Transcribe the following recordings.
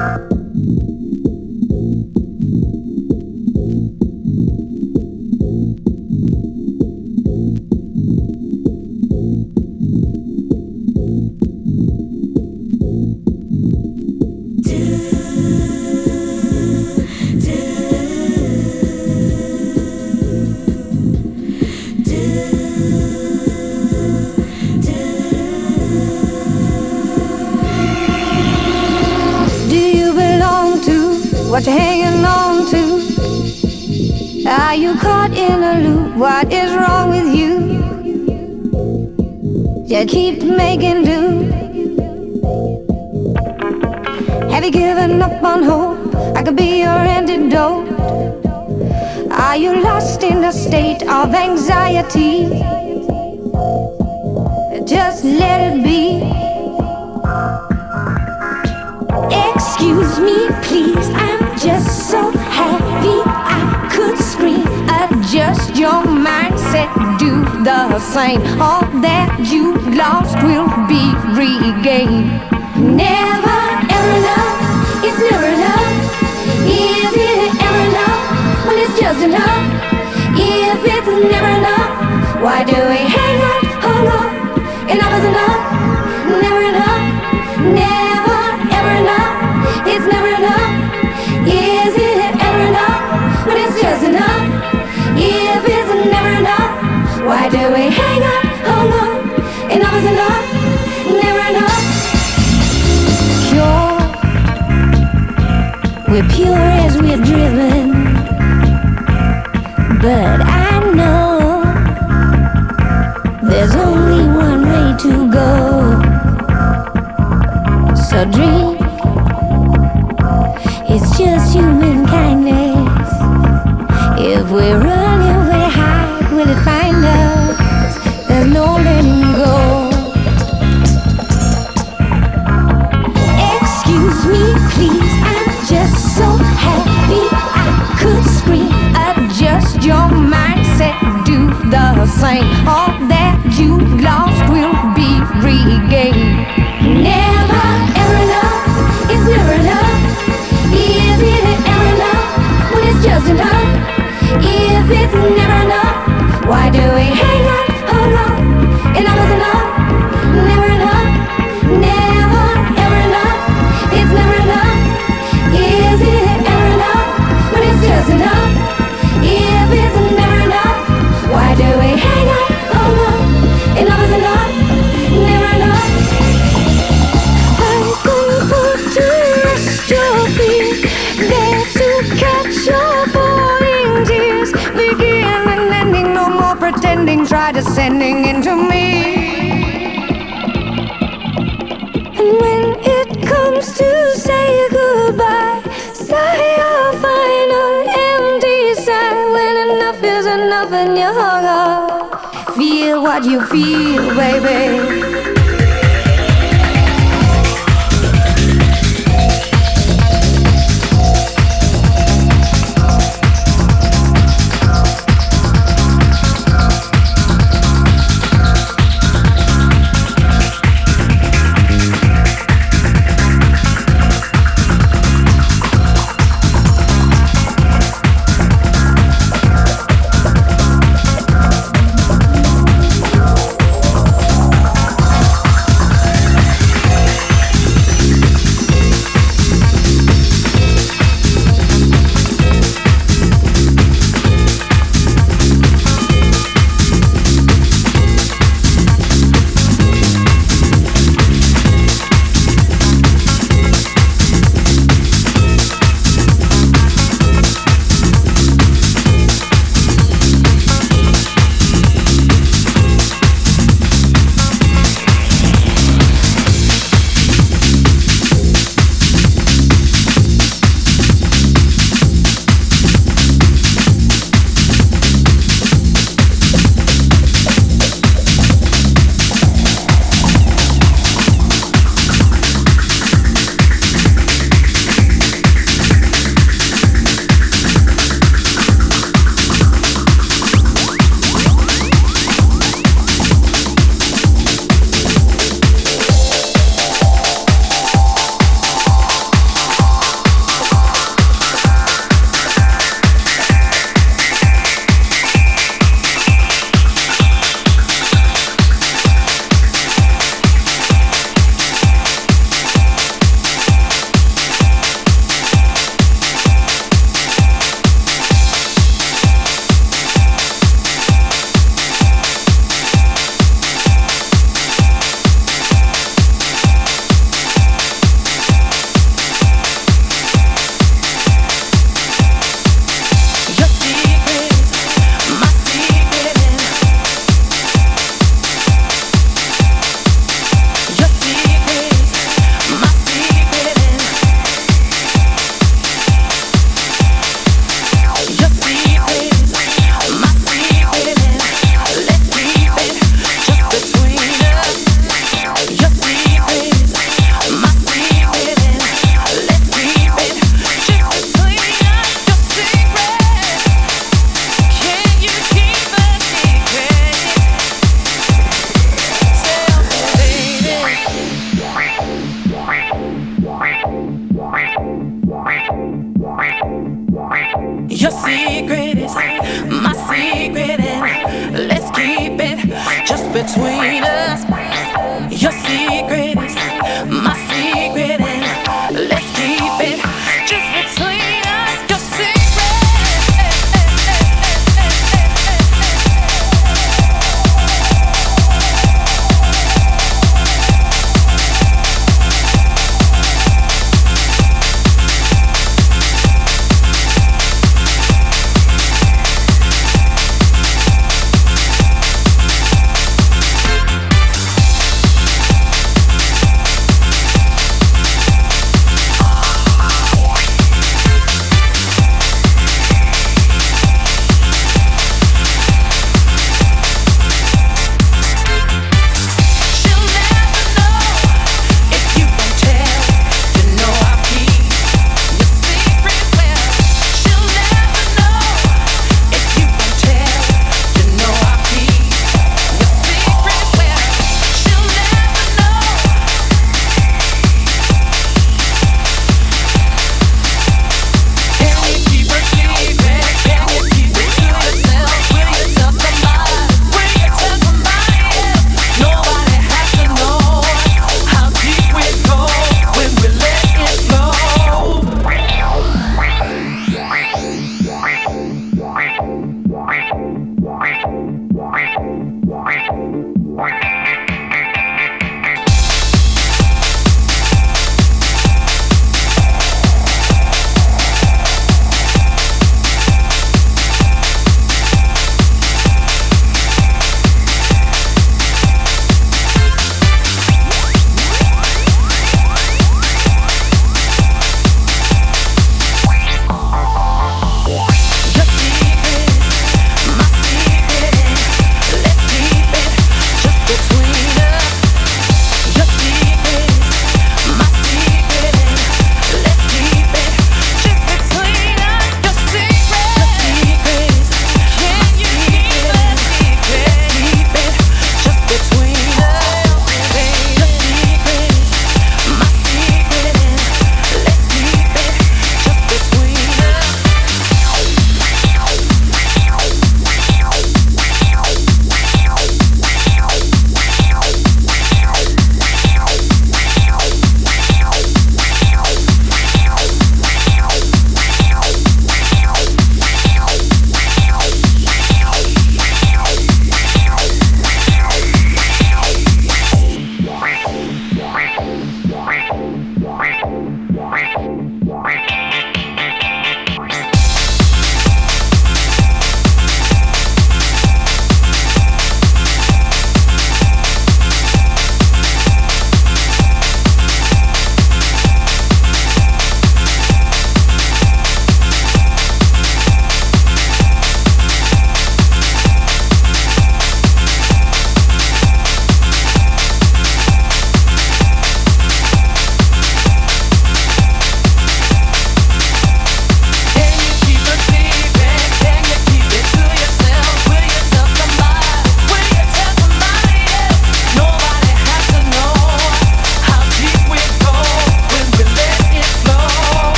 what keep making do. Have you given up on hope? I could be your antidote. Are you lost in a state of anxiety? The same. All that you lost will be regained. Never ever enough, it's never enough. Is it ever enough when it's just enough? If it's never enough, why do we hang on, hold on? Enough is enough, never enough, never ever enough. It's never enough. Is it ever enough when it's just enough? Enough, why do we hang on, hold on? Enough is enough, never enough. Pure, we're pure as we're driven, but I know there's only one way to go. So dream. It's just human kindness. If we same. All oh, you feel, baby.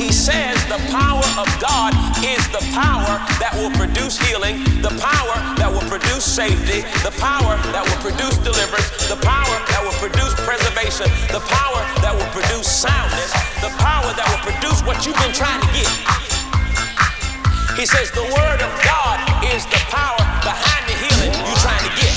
He says the power of God is the power that will produce healing, the power that will produce safety, the power that will produce deliverance, the power that will produce preservation, the power that will produce soundness, the power that will produce what you've been trying to get. He says the word of God is the power behind the healing you're trying to get.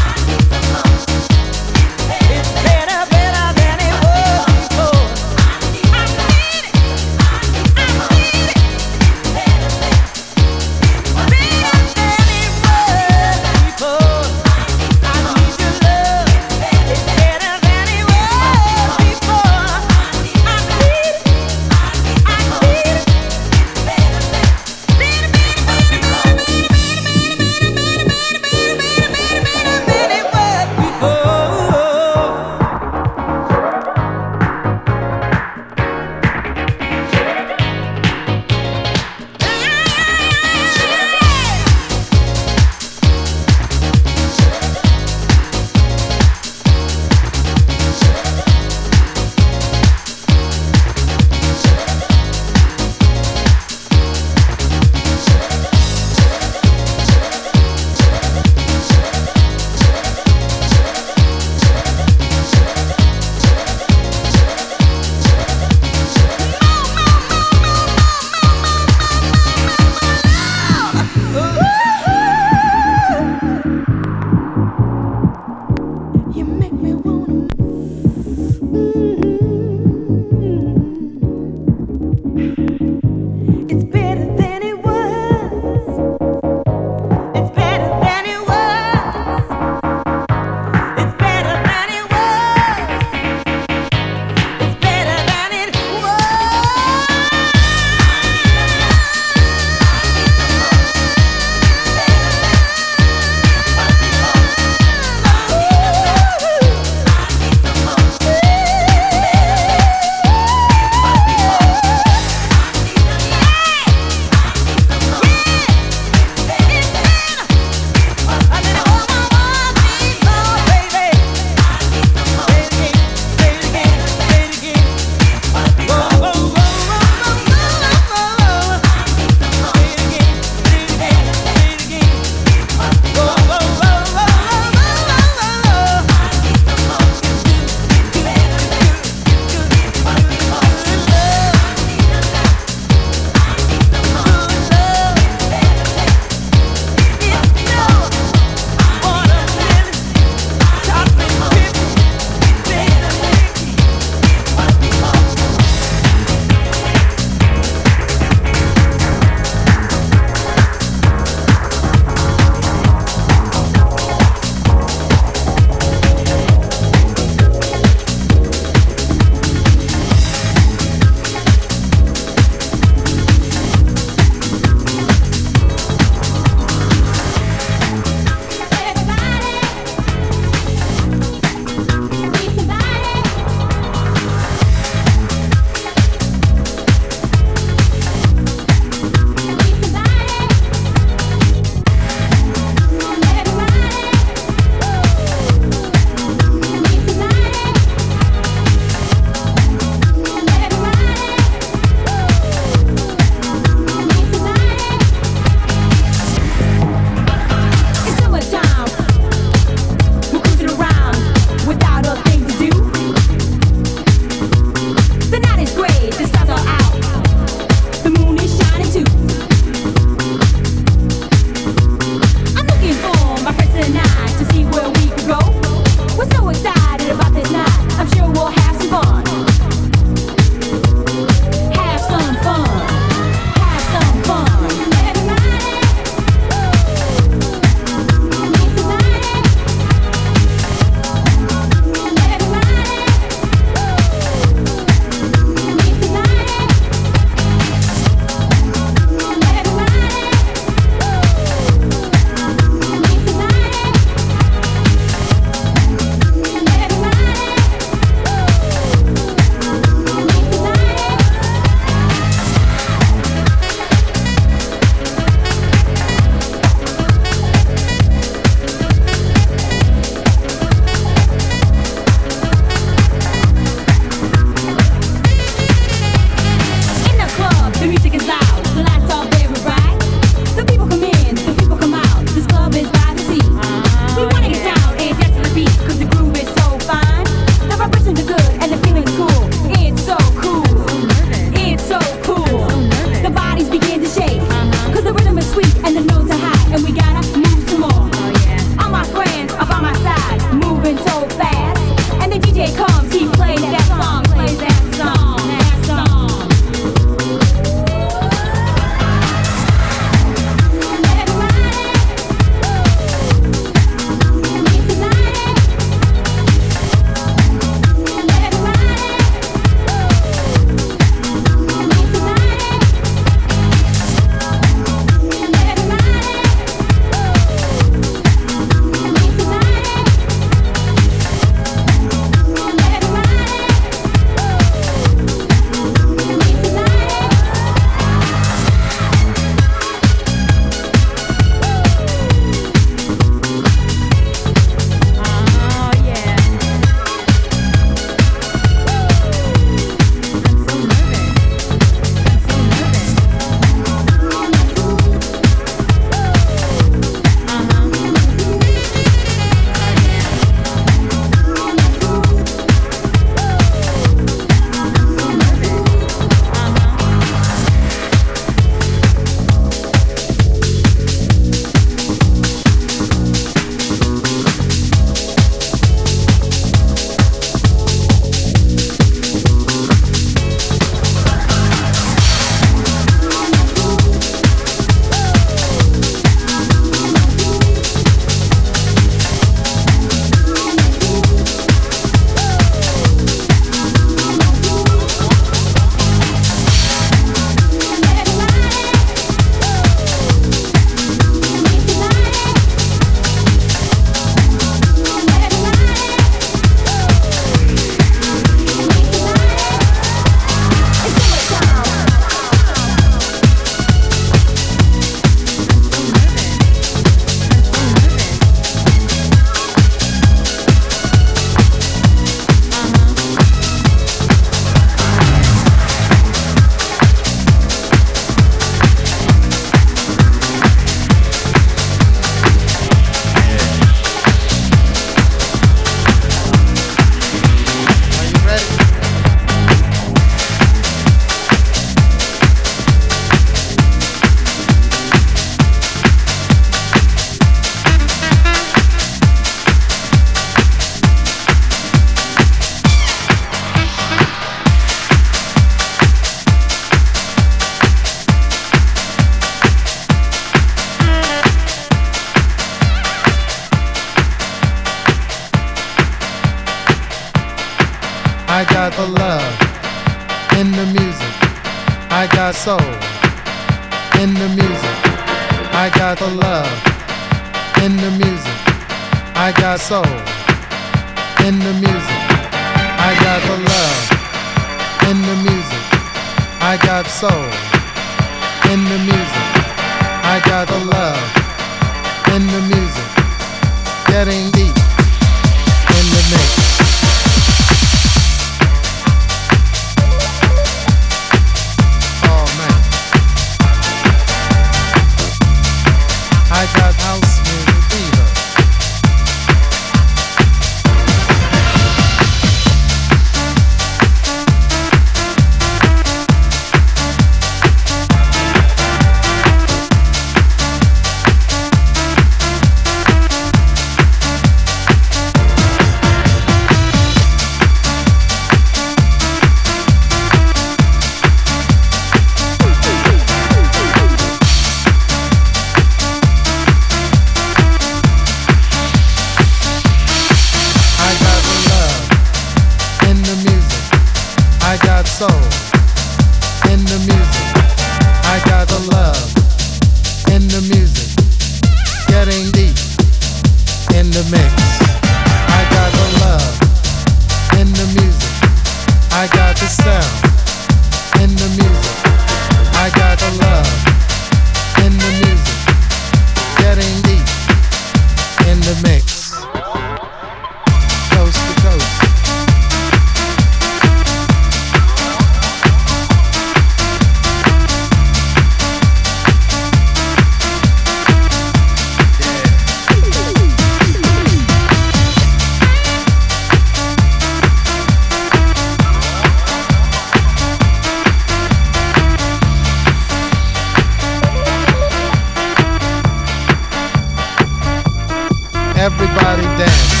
Everybody dance.